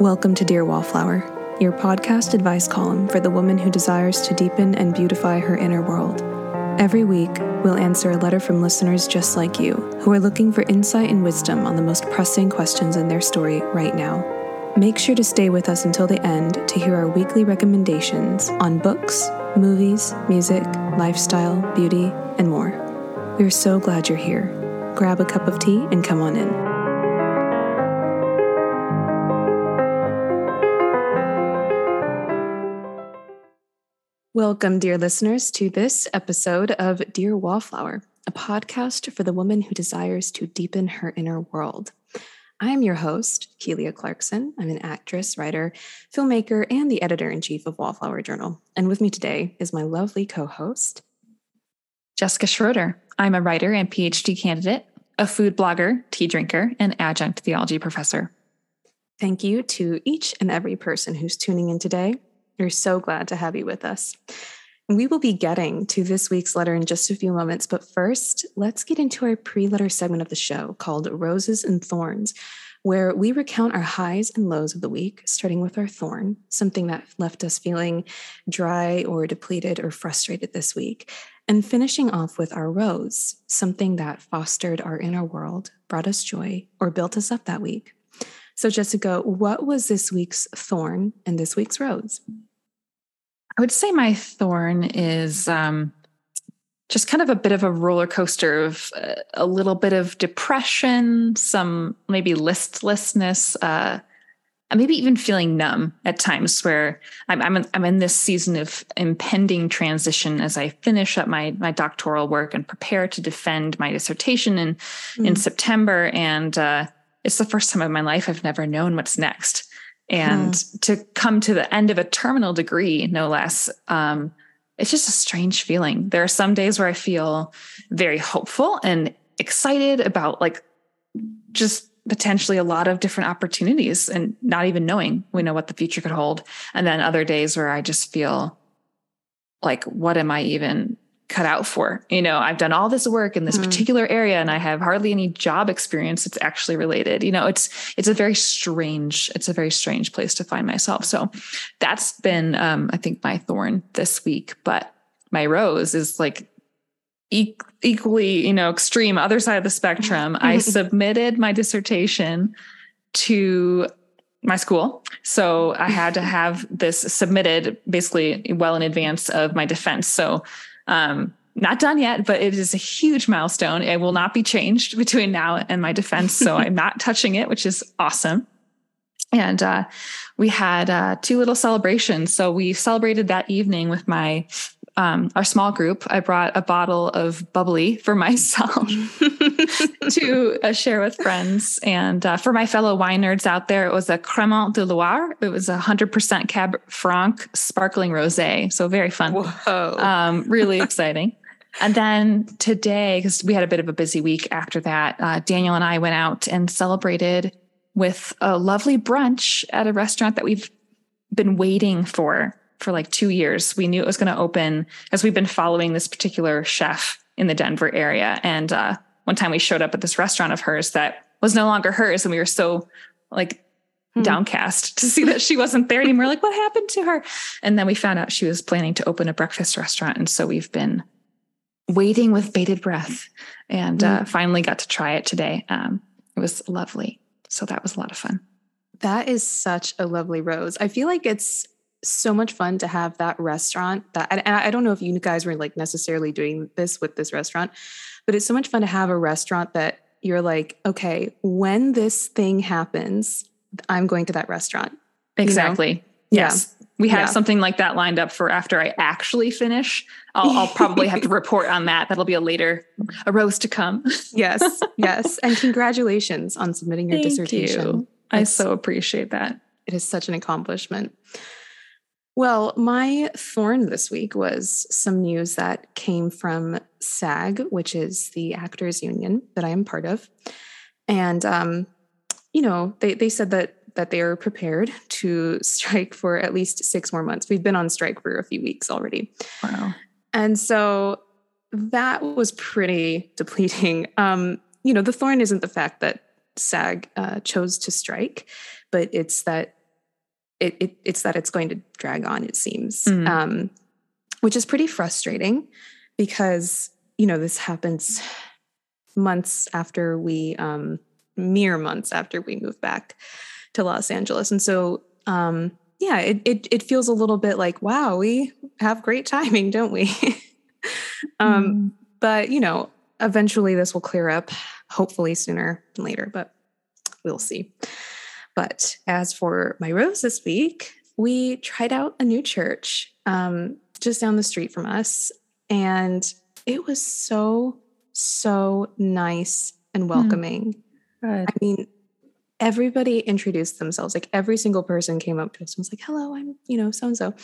Welcome to Dear Wallflower, your podcast advice column for the woman who desires to deepen and beautify her inner world. Every week, we'll answer a letter from listeners just like you who are looking for insight and wisdom on the most pressing questions in their story right now. Make sure to stay with us until the end to hear our weekly recommendations on books, movies, music, lifestyle, beauty, and more. We're so glad you're here. Grab a cup of tea and come on in. Welcome, dear listeners, to this episode of Dear Wallflower, a podcast for the woman who desires to deepen her inner world. I am your host, Keelia Clarkson. I'm an actress, writer, filmmaker, and the editor in chief of Wallflower Journal. And with me today is my lovely co host, Jessica Schroeder. I'm a writer and PhD candidate, a food blogger, tea drinker, and adjunct theology professor. Thank you to each and every person who's tuning in today. We're so glad to have you with us. We will be getting to this week's letter in just a few moments, but first, let's get into our pre letter segment of the show called Roses and Thorns, where we recount our highs and lows of the week, starting with our thorn, something that left us feeling dry or depleted or frustrated this week, and finishing off with our rose, something that fostered our inner world, brought us joy, or built us up that week. So, Jessica, what was this week's thorn and this week's rose? I would say my thorn is um, just kind of a bit of a roller coaster of uh, a little bit of depression, some maybe listlessness, uh, and maybe even feeling numb at times where I'm, I'm, in, I'm in this season of impending transition as I finish up my, my doctoral work and prepare to defend my dissertation in, mm. in September. And uh, it's the first time in my life I've never known what's next and to come to the end of a terminal degree no less um, it's just a strange feeling. There are some days where i feel very hopeful and excited about like just potentially a lot of different opportunities and not even knowing we know what the future could hold. And then other days where i just feel like what am i even cut out for. You know, I've done all this work in this mm. particular area and I have hardly any job experience that's actually related. You know, it's it's a very strange, it's a very strange place to find myself. So that's been um I think my thorn this week, but my rose is like e- equally, you know, extreme other side of the spectrum. I submitted my dissertation to my school. So I had to have this submitted basically well in advance of my defense. So um, not done yet, but it is a huge milestone. It will not be changed between now and my defense. So I'm not touching it, which is awesome. And uh, we had uh, two little celebrations. So we celebrated that evening with my um, our small group, I brought a bottle of bubbly for myself to uh, share with friends. And uh, for my fellow wine nerds out there, it was a Crémant de Loire. It was a 100% Cab Franc sparkling rosé. So very fun. Whoa. Um, really exciting. And then today, because we had a bit of a busy week after that, uh, Daniel and I went out and celebrated with a lovely brunch at a restaurant that we've been waiting for for like two years. We knew it was going to open as we've been following this particular chef in the Denver area. And uh, one time we showed up at this restaurant of hers that was no longer hers. And we were so like hmm. downcast to see that she wasn't there anymore. like, what happened to her? And then we found out she was planning to open a breakfast restaurant. And so we've been waiting with bated breath and uh, hmm. finally got to try it today. Um, it was lovely. So that was a lot of fun. That is such a lovely rose. I feel like it's so much fun to have that restaurant that and I don't know if you guys were like necessarily doing this with this restaurant, but it's so much fun to have a restaurant that you're like, okay, when this thing happens, I'm going to that restaurant. Exactly. You know? Yes. Yeah. We have yeah. something like that lined up for after I actually finish. I'll, I'll probably have to report on that. That'll be a later, a rose to come. yes, yes, and congratulations on submitting your Thank dissertation. You. I so appreciate that. It is such an accomplishment. Well, my thorn this week was some news that came from SAG, which is the actors union that I am part of. And um, you know, they they said that that they are prepared to strike for at least six more months. We've been on strike for a few weeks already. Wow. And so that was pretty depleting. Um, you know, the thorn isn't the fact that SAG uh, chose to strike, but it's that it, it, it's that it's going to drag on. It seems, mm. um, which is pretty frustrating because you know this happens months after we um, mere months after we moved back to Los Angeles, and so um, yeah, it, it it feels a little bit like wow, we have great timing, don't we? um, mm. But you know, eventually this will clear up, hopefully sooner than later, but we'll see. But as for my rose this week, we tried out a new church um, just down the street from us, and it was so so nice and hmm. welcoming. Mm. I mean, everybody introduced themselves. Like every single person came up to us and was like, "Hello, I'm you know so and so."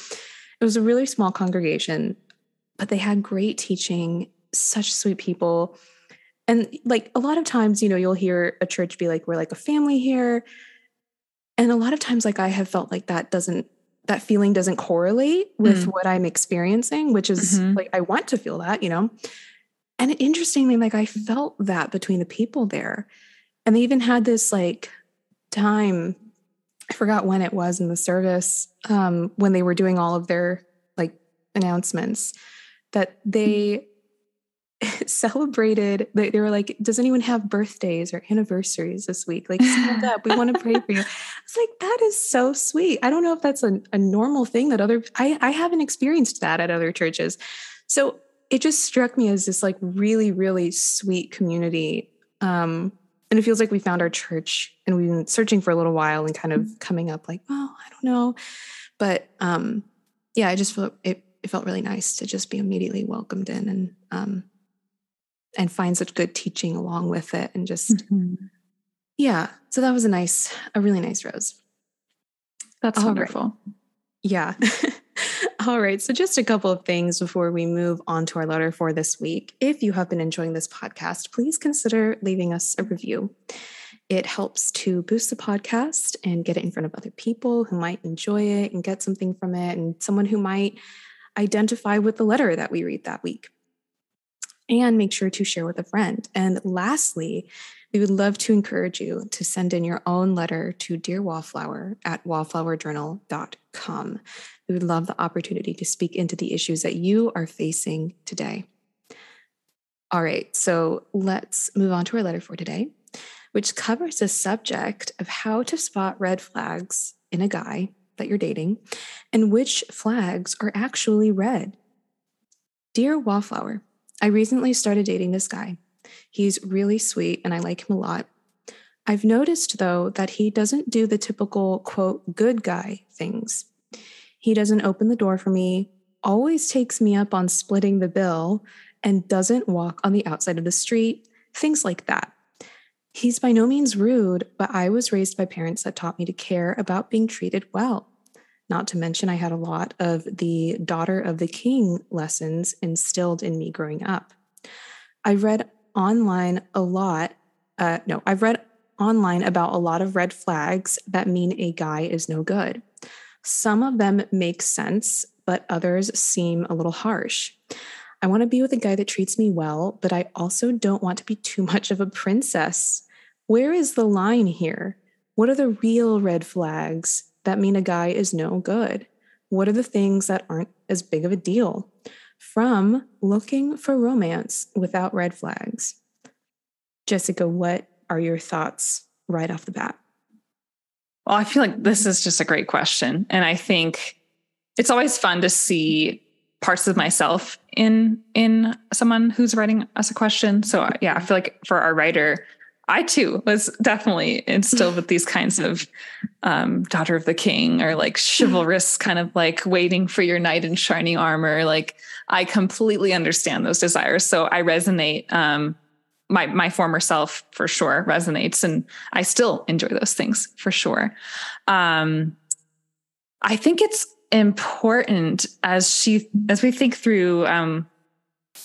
It was a really small congregation, but they had great teaching such sweet people. And like a lot of times, you know, you'll hear a church be like, we're like a family here. And a lot of times, like I have felt like that doesn't, that feeling doesn't correlate with mm. what I'm experiencing, which is mm-hmm. like, I want to feel that, you know? And interestingly, like I felt that between the people there. And they even had this like time, I forgot when it was in the service, um, when they were doing all of their like announcements, that they celebrated they, they, were like does anyone have birthdays or anniversaries this week? Like stand up. We want to pray for you. It's like that is so sweet. I don't know if that's a, a normal thing that other I, I haven't experienced that at other churches. So it just struck me as this like really really sweet community um and it feels like we found our church and we've been searching for a little while and kind of coming up like oh i don't know. But um yeah i just felt it, it felt really nice to just be immediately welcomed in and um and find such good teaching along with it and just mm-hmm. yeah so that was a nice a really nice rose that's All wonderful right. yeah All right. So, just a couple of things before we move on to our letter for this week. If you have been enjoying this podcast, please consider leaving us a review. It helps to boost the podcast and get it in front of other people who might enjoy it and get something from it, and someone who might identify with the letter that we read that week and make sure to share with a friend. And lastly, we would love to encourage you to send in your own letter to Dear Wallflower at wallflowerjournal.com. We would love the opportunity to speak into the issues that you are facing today. All right, so let's move on to our letter for today, which covers the subject of how to spot red flags in a guy that you're dating and which flags are actually red. Dear Wallflower, I recently started dating this guy. He's really sweet and I like him a lot. I've noticed, though, that he doesn't do the typical, quote, good guy things. He doesn't open the door for me, always takes me up on splitting the bill, and doesn't walk on the outside of the street, things like that. He's by no means rude, but I was raised by parents that taught me to care about being treated well. Not to mention, I had a lot of the daughter of the king lessons instilled in me growing up. I read online a lot. Uh, no, I've read online about a lot of red flags that mean a guy is no good. Some of them make sense, but others seem a little harsh. I want to be with a guy that treats me well, but I also don't want to be too much of a princess. Where is the line here? What are the real red flags? That mean a guy is no good? What are the things that aren't as big of a deal? From looking for romance without red flags. Jessica, what are your thoughts right off the bat? Well, I feel like this is just a great question. And I think it's always fun to see parts of myself in in someone who's writing us a question. So yeah, I feel like for our writer, I too was definitely instilled with these kinds of um, daughter of the king or like chivalrous kind of like waiting for your knight in shining armor. Like I completely understand those desires. So I resonate. Um, my my former self for sure resonates, and I still enjoy those things for sure. Um, I think it's important as she as we think through, um,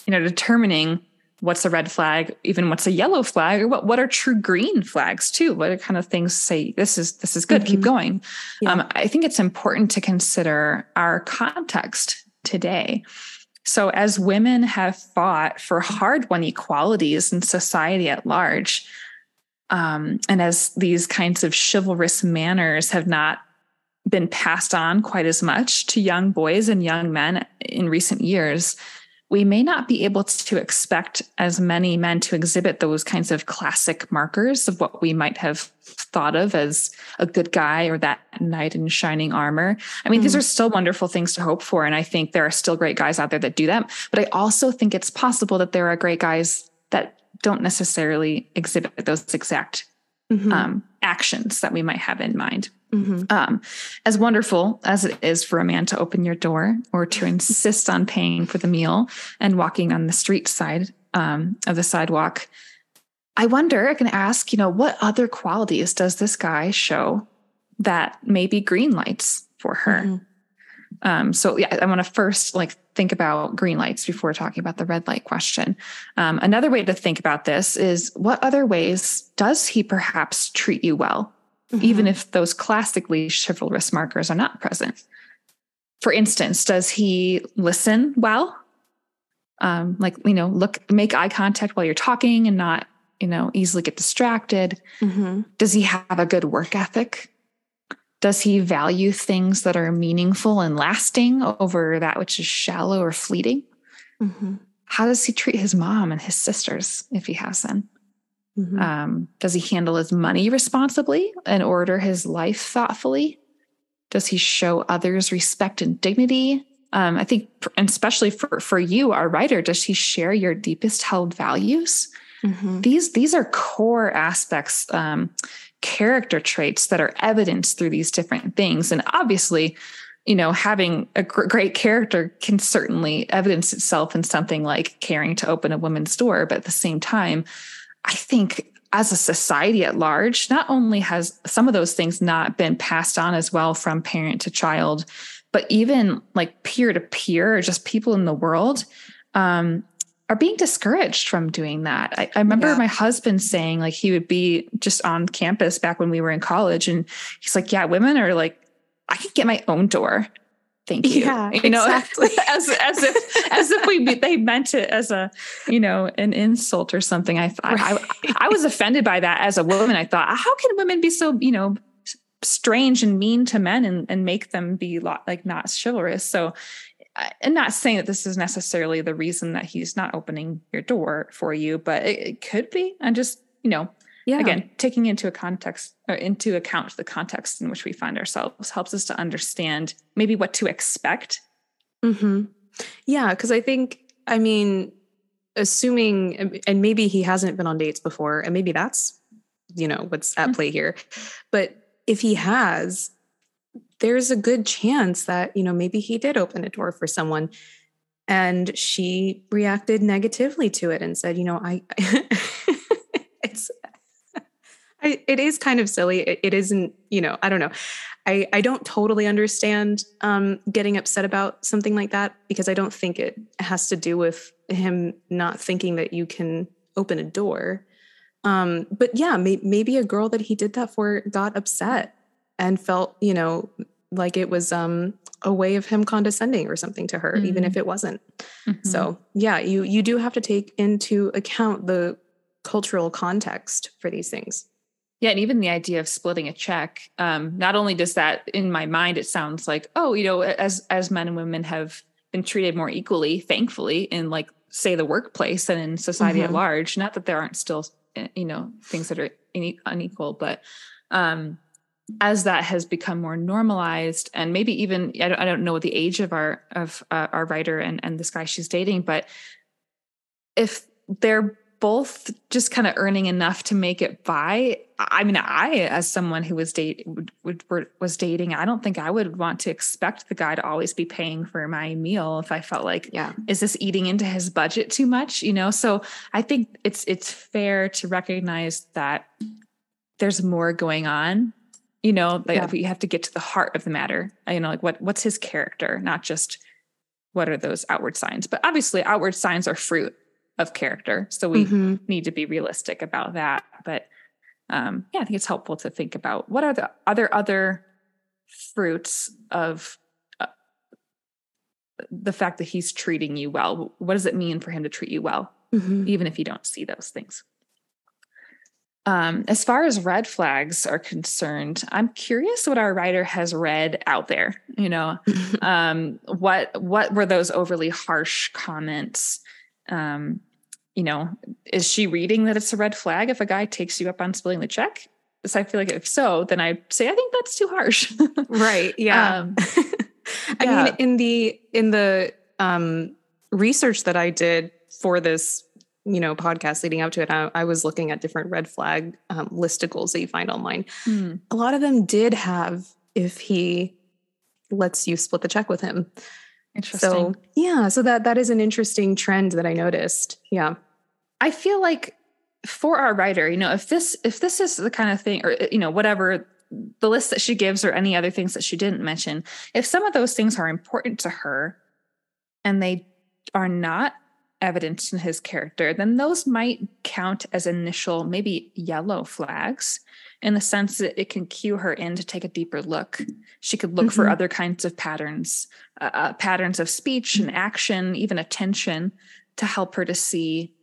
you know, determining what's a red flag even what's a yellow flag or what what are true green flags too what are kind of things say this is this is good mm-hmm. keep going yeah. um, i think it's important to consider our context today so as women have fought for hard won equalities in society at large um, and as these kinds of chivalrous manners have not been passed on quite as much to young boys and young men in recent years, we may not be able to expect as many men to exhibit those kinds of classic markers of what we might have thought of as a good guy or that knight in shining armor. I mean, mm. these are still wonderful things to hope for. And I think there are still great guys out there that do them. But I also think it's possible that there are great guys that don't necessarily exhibit those exact mm-hmm. um, actions that we might have in mind. Mm-hmm. Um, as wonderful as it is for a man to open your door or to insist on paying for the meal and walking on the street side um, of the sidewalk, I wonder, I can ask, you know, what other qualities does this guy show that maybe green lights for her? Mm-hmm. Um, so yeah, I want to first like think about green lights before talking about the red light question. Um, another way to think about this is what other ways does he perhaps treat you well, mm-hmm. even if those classically chivalrous markers are not present? For instance, does he listen well? Um, like you know, look, make eye contact while you're talking and not you know easily get distracted. Mm-hmm. Does he have a good work ethic? Does he value things that are meaningful and lasting over that which is shallow or fleeting? Mm-hmm. How does he treat his mom and his sisters if he has them? Mm-hmm. Um, does he handle his money responsibly and order his life thoughtfully? Does he show others respect and dignity? Um, I think, and especially for for you, our writer, does he share your deepest held values? Mm-hmm. These these are core aspects. Um, character traits that are evidenced through these different things. And obviously, you know, having a gr- great character can certainly evidence itself in something like caring to open a woman's door. But at the same time, I think as a society at large, not only has some of those things not been passed on as well from parent to child, but even like peer to peer or just people in the world, um, are being discouraged from doing that. I, I remember yeah. my husband saying like he would be just on campus back when we were in college, and he's like, "Yeah, women are like, I can get my own door." Thank you. Yeah, you know, exactly. as as if as if we they meant it as a you know an insult or something. I thought right. I, I was offended by that as a woman. I thought, how can women be so you know strange and mean to men and, and make them be lot, like not chivalrous. So and not saying that this is necessarily the reason that he's not opening your door for you, but it, it could be. And just, you know, yeah. again, taking into a context or into account the context in which we find ourselves helps us to understand maybe what to expect. Mm-hmm. Yeah. Cause I think, I mean, assuming, and maybe he hasn't been on dates before, and maybe that's, you know, what's at mm-hmm. play here. But if he has, there's a good chance that, you know, maybe he did open a door for someone and she reacted negatively to it and said, you know, I, it's, I, it is kind of silly. It, it isn't, you know, I don't know. I, I don't totally understand um, getting upset about something like that because I don't think it has to do with him not thinking that you can open a door. Um, but yeah, may, maybe a girl that he did that for got upset and felt, you know, like it was um a way of him condescending or something to her mm-hmm. even if mm-hmm. it wasn't. Mm-hmm. So, yeah, you you do have to take into account the cultural context for these things. Yeah, and even the idea of splitting a check. Um, not only does that, in my mind, it sounds like, oh, you know, as as men and women have been treated more equally, thankfully, in like say the workplace and in society mm-hmm. at large. Not that there aren't still, eh, you know, things that are any unequal, but um, as that has become more normalized and maybe even I don't, I don't know what the age of our of uh, our writer and and this guy she's dating but if they're both just kind of earning enough to make it by i mean i as someone who was date would, would, was dating i don't think i would want to expect the guy to always be paying for my meal if i felt like yeah. Is this eating into his budget too much? You know? So i think it's it's fair to recognize that there's more going on you know like yeah. you have to get to the heart of the matter you know like what what's his character not just what are those outward signs but obviously outward signs are fruit of character so we mm-hmm. need to be realistic about that but um yeah i think it's helpful to think about what are the other other fruits of uh, the fact that he's treating you well what does it mean for him to treat you well mm-hmm. even if you don't see those things Um, as far as red flags are concerned, I'm curious what our writer has read out there. You know, um, what what were those overly harsh comments? Um, you know, is she reading that it's a red flag if a guy takes you up on splitting the check? So I feel like if so, then I say I think that's too harsh. right. Yeah. Um, I yeah. mean, in the in the um, research that I did for this you know podcast leading up to it i, I was looking at different red flag um, listicles that you find online. Mm. a lot of them did have if he lets you split the check with him. Interesting. so yeah so that that is an interesting trend that i noticed. Yeah. I feel like for our writer you know if this if this is the kind of thing or you know whatever the list that she gives or any other things that she didn't mention if some of those things are important to her and they are not evidence in his character, then those might count as initial, maybe yellow flags in the sense that it can cue her in to take a deeper look. She could look mm-hmm. for other kinds of patterns, uh, uh, patterns of speech and action, even attention to help her to see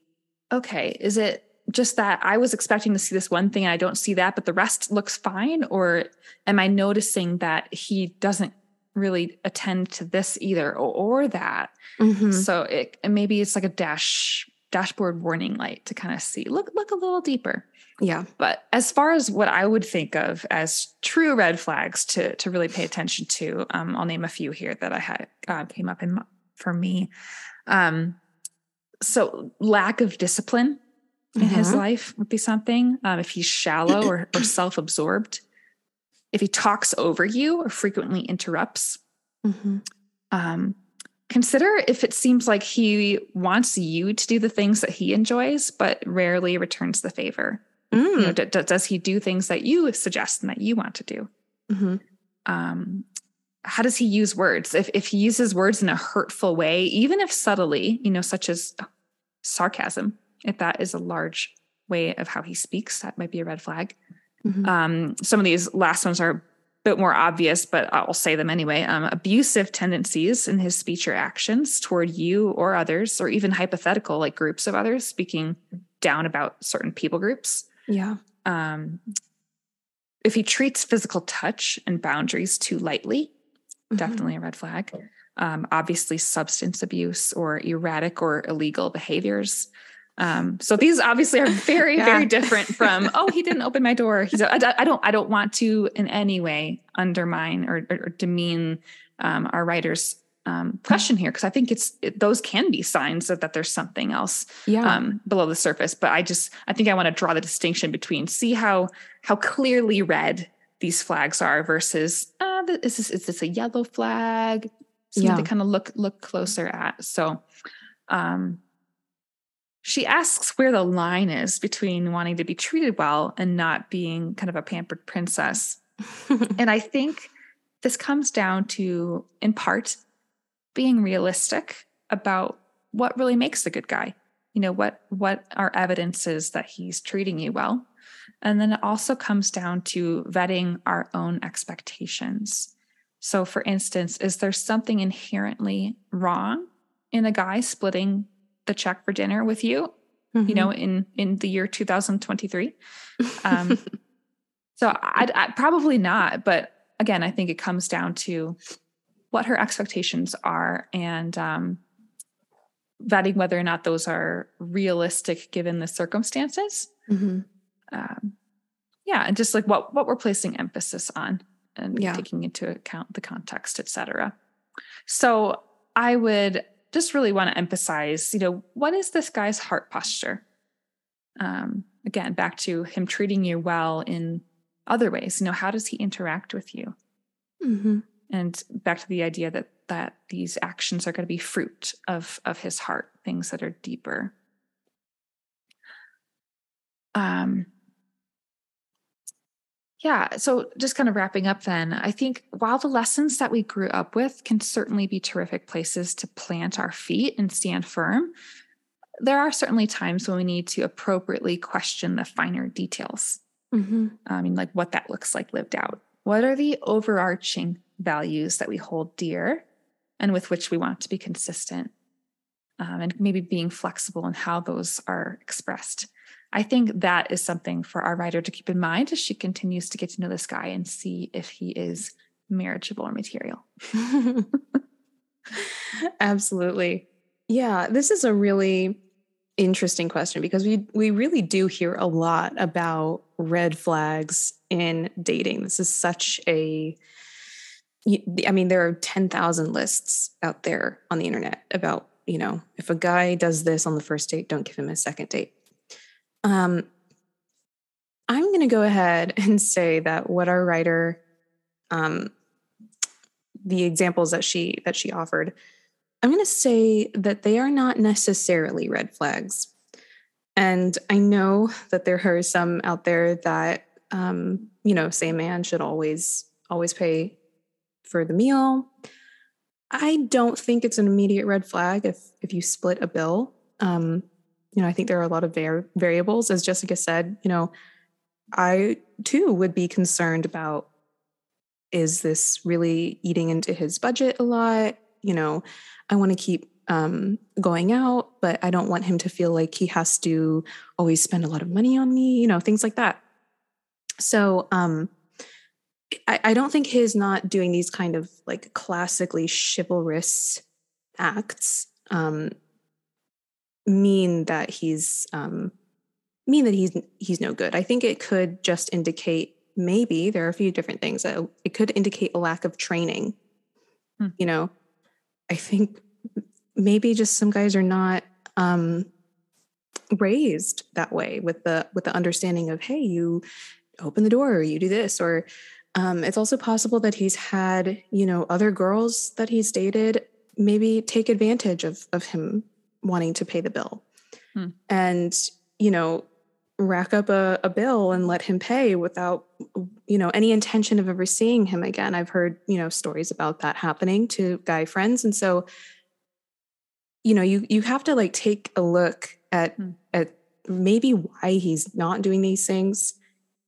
okay, is it just that I was expecting to see this one thing and I don't see that, but the rest looks fine? Or am I noticing that he doesn't really attend to this either or, or that. Mm-hmm. So it maybe it's like a dash dashboard warning light to kind of see look look a little deeper. Yeah. But as far as what I would think of as true red flags to to really pay attention to, um, I'll name a few here that I had uh, came up in for me. Um, so lack of discipline in mm-hmm. his life would be something. Um, if he's shallow or, or self-absorbed, if he talks over you or frequently interrupts. Mm-hmm. Um, consider if it seems like he wants you to do the things that he enjoys, but rarely returns the favor. Mm. You know, mm. d- d- does he do things that you suggest and that you want to do? Mm-hmm. Um, how does he use words? If if he uses words in a hurtful way, even if subtly, you know, such as sarcasm, if that is a large way of how he speaks, that might be a red flag. Mm-hmm. Um, some of these last ones are a bit more obvious, but I'll say them anyway. Um, abusive tendencies in his speech or actions toward you or others, or even hypothetical, like groups of others, speaking down about certain people groups. Yeah. Um, if he treats physical touch and boundaries too lightly, mm-hmm. definitely a red flag. Um, obviously, substance abuse or erratic or illegal behaviors. Um, so these obviously are very, yeah. very different from, oh, he didn't open my door. He's, I, I don't, I don't want to in any way undermine or, or, or demean um, our writer's um, question here because I think it's it, those can be signs that, that there's something else yeah. um, below the surface. But I just I think I want to draw the distinction between see how how clearly red these flags are versus uh, is this is this a yellow flag? Something yeah. to kind of look look closer at. So um, she asks where the line is between wanting to be treated well and not being kind of a pampered princess. and I think this comes down to, in part, being realistic about what really makes a good guy. You know, what what are evidences that he's treating you well? And then it also comes down to vetting our own expectations. So, for instance, is there something inherently wrong in a guy splitting the check for dinner with you mm-hmm. you know in in the year 2023 um so I, I probably not but again i think it comes down to what her expectations are and um vetting whether or not those are realistic given the circumstances mm-hmm. um, yeah and just like what what we're placing emphasis on and yeah. taking into account the context etc so i would just really want to emphasize, you know, what is this guy's heart posture? Um, again, back to him treating you well in other ways. You know, how does he interact with you? Mm-hmm. And back to the idea that that these actions are going to be fruit of of his heart, things that are deeper. Um, yeah. So just kind of wrapping up then, I think while the lessons that we grew up with can certainly be terrific places to plant our feet and stand firm, there are certainly times when we need to appropriately question the finer details. Mm-hmm. I mean, like what that looks like lived out. What are the overarching values that we hold dear and with which we want to be consistent? Um, and maybe being flexible in how those are expressed. I think that is something for our writer to keep in mind as she continues to get to know this guy and see if he is marriageable or material. Absolutely. Yeah, this is a really interesting question because we we really do hear a lot about red flags in dating. This is such a I mean there are 10,000 lists out there on the internet about, you know, if a guy does this on the first date, don't give him a second date. Um I'm going to go ahead and say that what our writer um the examples that she that she offered I'm going to say that they are not necessarily red flags. And I know that there are some out there that, um, you know, say a man should always, always pay for the meal. I don't think it's an immediate red flag if if you split a bill. Um, you know, I think there are a lot of var- variables, as Jessica said. You know, I too would be concerned about is this really eating into his budget a lot? You know, I want to keep um, going out, but I don't want him to feel like he has to always spend a lot of money on me, you know, things like that. So um, I, I don't think his not doing these kind of like classically chivalrous acts um, mean that he's um, mean that he's he's no good. I think it could just indicate maybe there are a few different things. It could indicate a lack of training. Hmm. You know, I think maybe just some guys are not um, raised that way with the with the understanding of hey, you open the door, or you do this, or um, it's also possible that he's had you know other girls that he's dated maybe take advantage of of him wanting to pay the bill, hmm. and you know rack up a, a bill and let him pay without you know any intention of ever seeing him again. I've heard you know stories about that happening to guy friends. And so you know you you have to like take a look at mm. at maybe why he's not doing these things.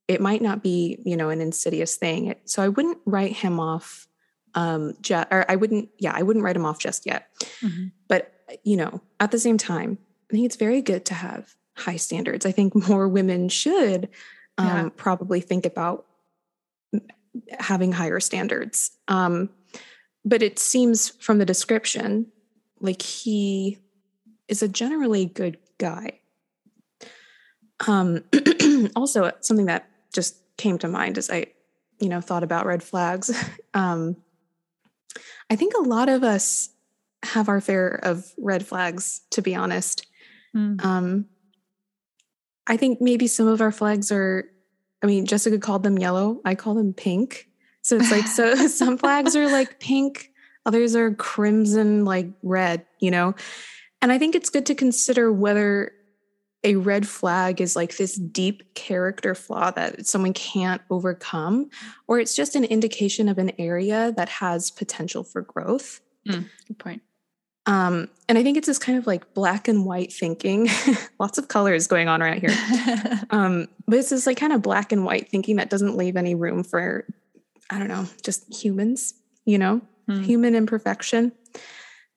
It might not be you know an insidious thing. So i wouldn't write him off um just, or i wouldn't yeah i wouldn't write him off just yet mm-hmm. but you know at the same time i think it's very good to have high standards. I think more women should um, yeah. probably think about having higher standards. Um, but it seems from the description like he is a generally good guy. Um, also, something that just came to mind as I, you know, thought about red flags. Um, I think a lot of us have our fair of red flags, to be honest. Mm. Um, I think maybe some of our flags are, I mean, Jessica called them yellow. I call them pink. So it's like, so some flags are like pink, others are crimson, like red, you know? And I think it's good to consider whether a red flag is like this deep character flaw that someone can't overcome, or it's just an indication of an area that has potential for growth. Mm, good point. Um, and I think it's this kind of like black and white thinking, lots of colors going on right here. um, but it's this like kind of black and white thinking that doesn't leave any room for, I don't know, just humans, you know, mm. human imperfection.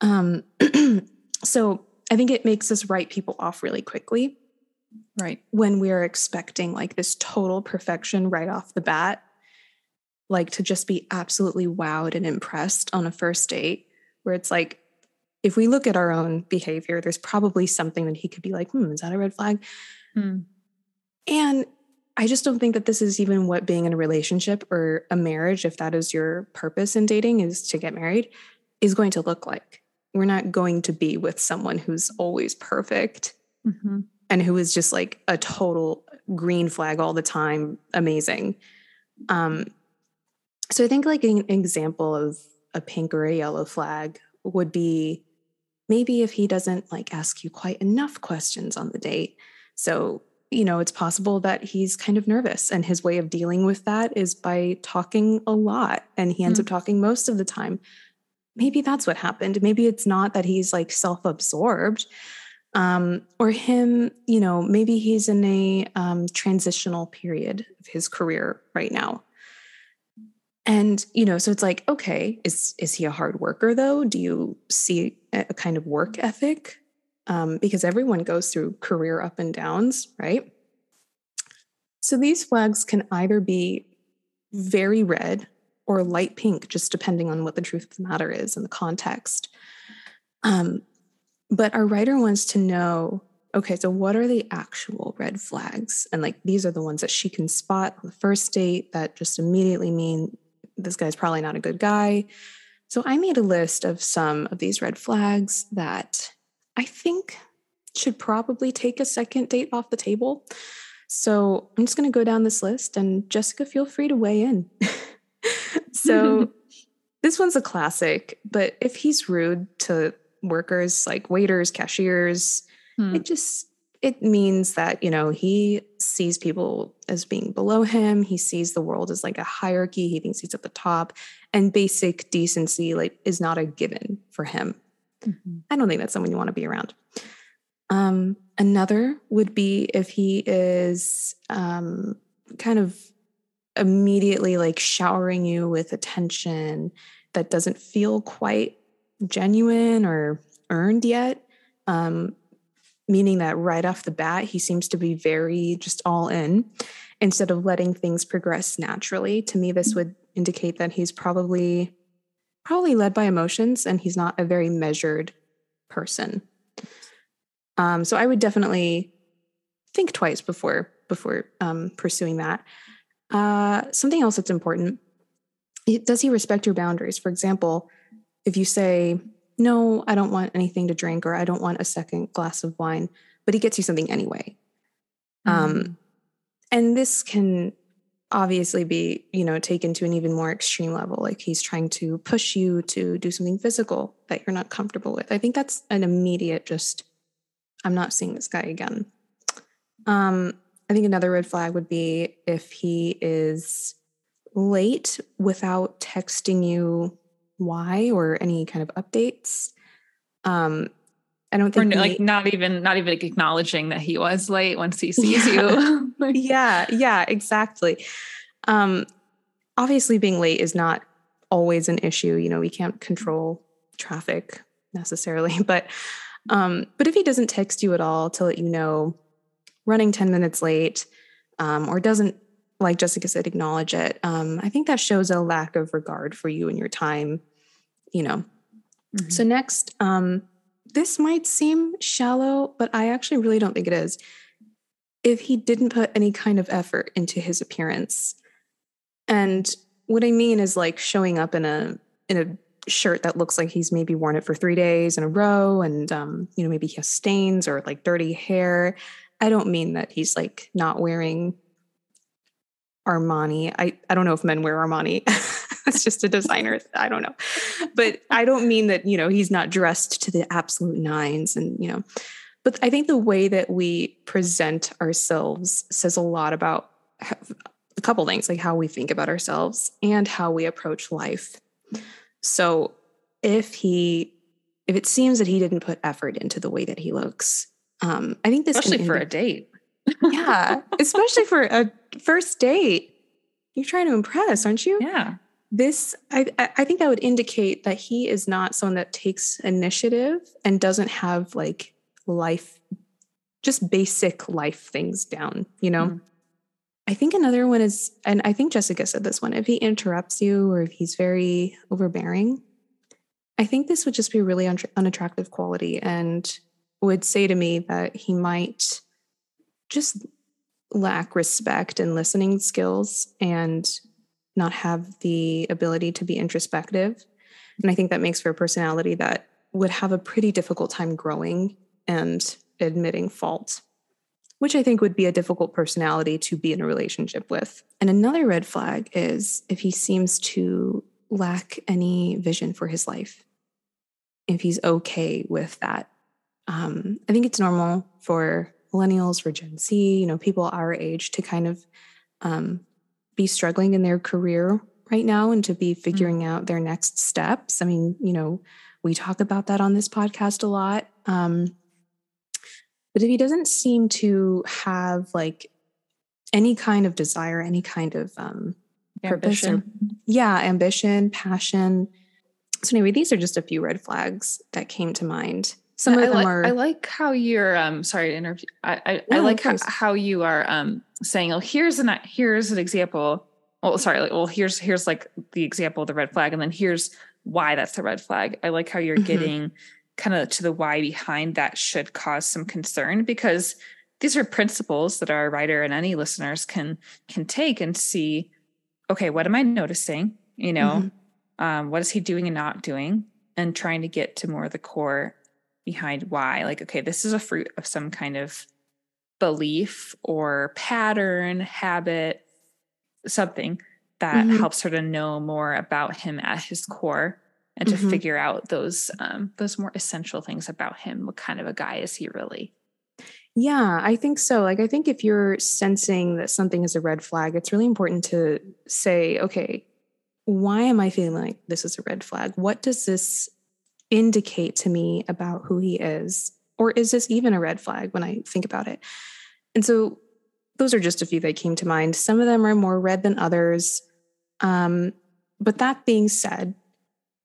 Um, so I think it makes us write people off really quickly. Right. When we're expecting like this total perfection right off the bat, like to just be absolutely wowed and impressed on a first date, where it's like, if we look at our own behavior, there's probably something that he could be like, hmm, is that a red flag? Hmm. And I just don't think that this is even what being in a relationship or a marriage, if that is your purpose in dating, is to get married, is going to look like. We're not going to be with someone who's always perfect mm-hmm. And who is just like a total green flag all the time, amazing. Um, so I think like an example of a pink or a yellow flag would be maybe if he doesn't like ask you quite enough questions on the date. So, you know, it's possible that he's kind of nervous and his way of dealing with that is by talking a lot and he ends mm-hmm. up talking most of the time. Maybe that's what happened. Maybe it's not that he's like self absorbed. Um, or him, you know, maybe he's in a um, transitional period of his career right now. And you know so it's like okay is is he a hard worker though? Do you see a kind of work ethic? Um, because everyone goes through career up and downs right? So these flags can either be very red or light pink, just depending on what the truth of the matter is and the context. Um, but our writer wants to know okay, so what are the actual red flags? And like these are the ones that she can spot on the first date that just immediately mean this guy's probably not a good guy. So I made a list of some of these red flags that I think should probably take a second date off the table. So I'm just going to go down this list and Jessica, feel free to weigh in. so this one's a classic, but if he's rude to workers like waiters, cashiers, Hmm. It just it means that, you know, he sees people as being below him. He sees the world as like a hierarchy. He thinks he's at the top. And basic decency like is not a given for him. Mm-hmm. I don't think that's someone you want to be around. Um, another would be if he is um, kind of immediately like showering you with attention that doesn't feel quite genuine or earned yet. Um, meaning that right off the bat, he seems to be very just all in instead of letting things progress naturally. To me, this would indicate that he's probably probably led by emotions and he's not a very measured person. Um, so I would definitely think twice before before um, pursuing that. Uh, something else that's important: does he respect your boundaries? For example, if you say, no, I don't want anything to drink or I don't want a second glass of wine, but he gets you something anyway. Um, mm-hmm. Um, and this can obviously be, you know, taken to an even more extreme level. Like he's trying to push you to do something physical that you're not comfortable with. I think that's an immediate just, I'm not seeing this guy again. Um, I think another red flag would be if he is late without texting you why or any kind of updates. Um, I don't think or like not even not even acknowledging that he was late once he sees yeah. you. yeah, yeah, exactly. Um, obviously, being late is not always an issue. You know, we can't control traffic necessarily, but um, but if he doesn't text you at all to let you know running ten minutes late, um, or doesn't like Jessica said, acknowledge it. Um, I think that shows a lack of regard for you and your time you know. Mm-hmm. So next, um, this might seem shallow, but I actually really don't think it is. If he didn't put any kind of effort into his appearance, and what I mean is like showing up in a in a shirt that looks like he's maybe worn it for three days in a row, and um, you know maybe he has stains or like dirty hair. I don't mean that he's like not wearing Armani. I I don't know if men wear Armani. it's just a designer. I don't know. But I don't mean that, you know, he's not dressed to the absolute nines and, you know, but I think the way that we present ourselves says a lot about a couple things, like how we think about ourselves and how we approach life. So if he, if it seems that he didn't put effort into the way that he looks, um, I think this especially for a date. yeah, especially for a first date. You're trying to impress, aren't you? Yeah this I, I think that would indicate that he is not someone that takes initiative and doesn't have like life just basic life things down you know mm. i think another one is and i think jessica said this one if he interrupts you or if he's very overbearing i think this would just be a really un- unattractive quality and would say to me that he might just lack respect and listening skills and not have the ability to be introspective. And I think that makes for a personality that would have a pretty difficult time growing and admitting fault, which I think would be a difficult personality to be in a relationship with. And another red flag is if he seems to lack any vision for his life, if he's okay with that. Um, I think it's normal for millennials, for Gen Z, you know, people our age to kind of um, be struggling in their career right now and to be mm. figuring mm-hmm. out their next steps. I mean, you know, we talk about that on this podcast a lot. Um, but if he doesn't seem to have like any kind of desire, any kind of um, purpose, or, yeah, ambition, passion. So anyway, these are just a few red flags that came to mind. Some I, of them like, are. I like how you're. Um, sorry to interrupt. I I, I like how, how, you are um saying, "Oh, here's an here's an example." Well, sorry, like, well, here's here's like the example of the red flag, and then here's why that's the red flag. I like how you're mm-hmm. getting kind of to the why behind that should cause some concern because these are principles that our writer and any listeners can can take and see okay what am i noticing you know mm-hmm. um, what is he doing and not doing and trying to get to more of the core behind why like okay this is a fruit of some kind of belief or pattern habit something that mm-hmm. helps her to know more about him at his core and to mm-hmm. figure out those um, those more essential things about him what kind of a guy is he really yeah, I think so. Like, I think if you're sensing that something is a red flag, it's really important to say, okay, why am I feeling like this is a red flag? What does this indicate to me about who he is? Or is this even a red flag when I think about it? And so those are just a few that came to mind. Some of them are more red than others. Um, but that being said,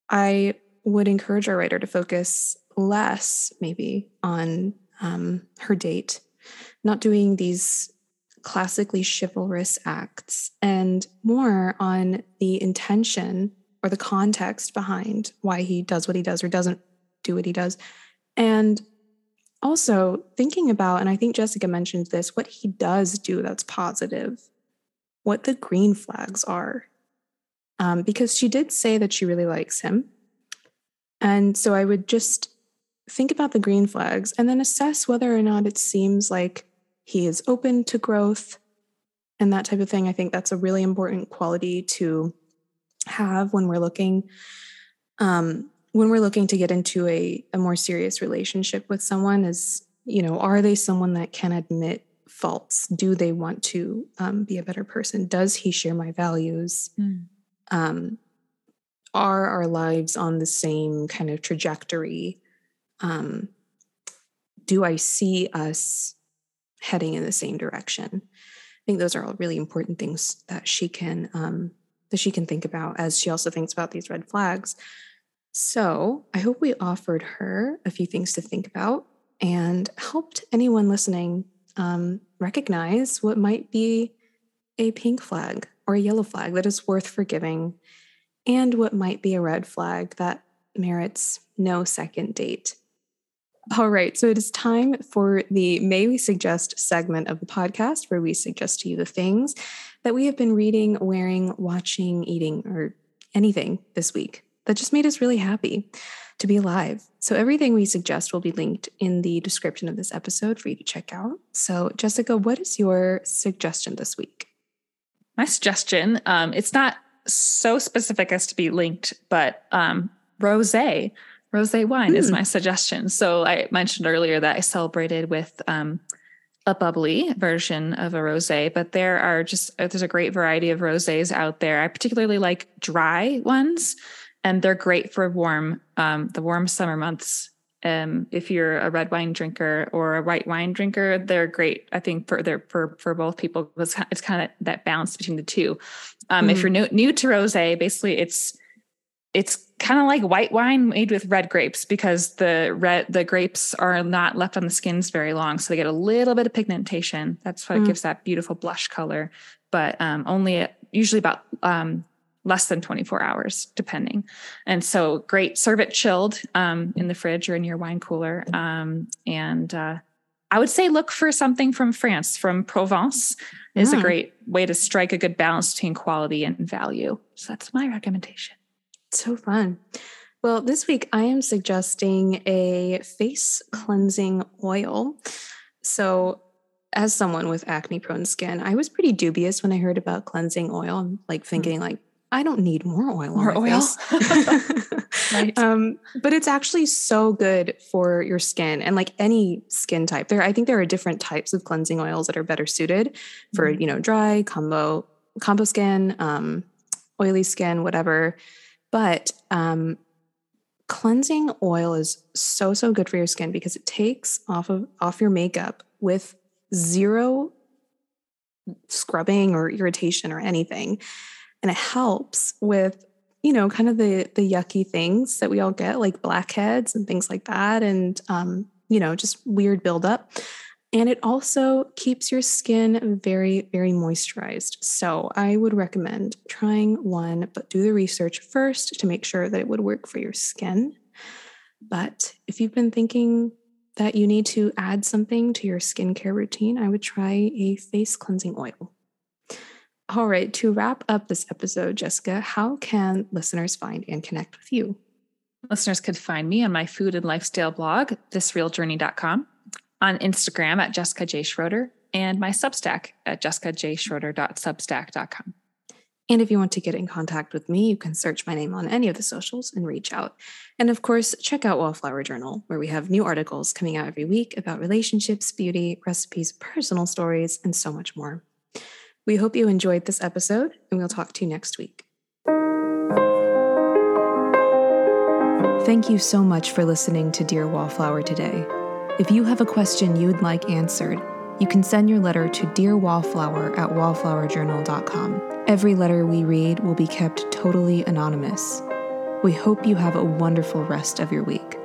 I would encourage our writer to focus less maybe on um, her date, not doing these classically chivalrous acts, and more on the intention or the context behind why he does what he does or doesn't do what he does. And also thinking about, and I think Jessica mentioned this, what he does do that's positive, what the green flags are. Um, because she did say that she really likes him. And so I would just think about the green flags and then assess whether or not it seems like he is open to growth and that type of thing. I think that's a really important quality to have when we're looking um, when we're looking to get into a, a more serious relationship with someone is you know are they someone that can admit faults do they want to um, be a better person does he share my values mm. um, are our lives on the same kind of trajectory um, do I see us heading in the same direction? I think those are all really important things that she can um, that she can think about as she also thinks about these red flags. So I hope we offered her a few things to think about and helped anyone listening um, recognize what might be a pink flag or a yellow flag that is worth forgiving, and what might be a red flag that merits no second date. All right. So it is time for the May We Suggest segment of the podcast where we suggest to you the things that we have been reading, wearing, watching, eating, or anything this week that just made us really happy to be alive. So everything we suggest will be linked in the description of this episode for you to check out. So, Jessica, what is your suggestion this week? My suggestion, um, it's not so specific as to be linked, but um, rosé rosé wine mm. is hmm. my suggestion. So I mentioned earlier that I celebrated with um, a bubbly version of a rosé, but there are just uh, there's a great variety of rosés out there. I particularly like dry ones, and they're great for warm um, the warm summer months. Um, if you're a red wine drinker or a white wine drinker, they're great. I think for they're for for both people because it's kind of that balance between the two. Um, mm. If hmm. you're new, new to rosé, basically it's it's kind of like white wine made with red grapes because the red the grapes are not left on the skins very long so they get a little bit of pigmentation that's what mm. gives that beautiful blush color but um, only usually about um, less than 24 hours depending and so great serve it chilled um, in the fridge or in your wine cooler um, and uh, i would say look for something from france from provence is mm. a great way to strike a good balance between quality and value so that's my recommendation so fun. Well, this week I am suggesting a face cleansing oil. So, as someone with acne prone skin, I was pretty dubious when I heard about cleansing oil. I'm like mm. thinking, like, I don't need more oil. More oil. right. um, but it's actually so good for your skin and like any skin type. There, I think there are different types of cleansing oils that are better suited for, mm-hmm. you know, dry, combo, combo skin, um, oily skin, whatever. But um, cleansing oil is so so good for your skin because it takes off of off your makeup with zero scrubbing or irritation or anything and it helps with you know kind of the the yucky things that we all get like blackheads and things like that and um, you know just weird buildup And it also keeps your skin very, very moisturized. So I would recommend trying one, but do the research first to make sure that it would work for your skin. But if you've been thinking that you need to add something to your skincare routine, I would try a face cleansing oil. All right, to wrap up this episode, Jessica, how can listeners find and connect with you? Listeners could find me on my food and lifestyle blog, thisrealjourney.com, on Instagram at Jessica J. Schroeder, and my Substack at jessicajschroeder.substack.com. And if you want to get in contact with me, you can search my name on any of the socials and reach out. And of course, check out Wallflower Journal, where we have new articles coming out every week about relationships, beauty, recipes, personal stories, and so much more. We hope you enjoyed this episode, and we'll talk to you next week. Thank you so much for listening to Dear Wallflower today. If you have a question you'd like answered, you can send your letter to Dear Wallflower at wallflowerjournal.com. Every letter we read will be kept totally anonymous. We hope you have a wonderful rest of your week.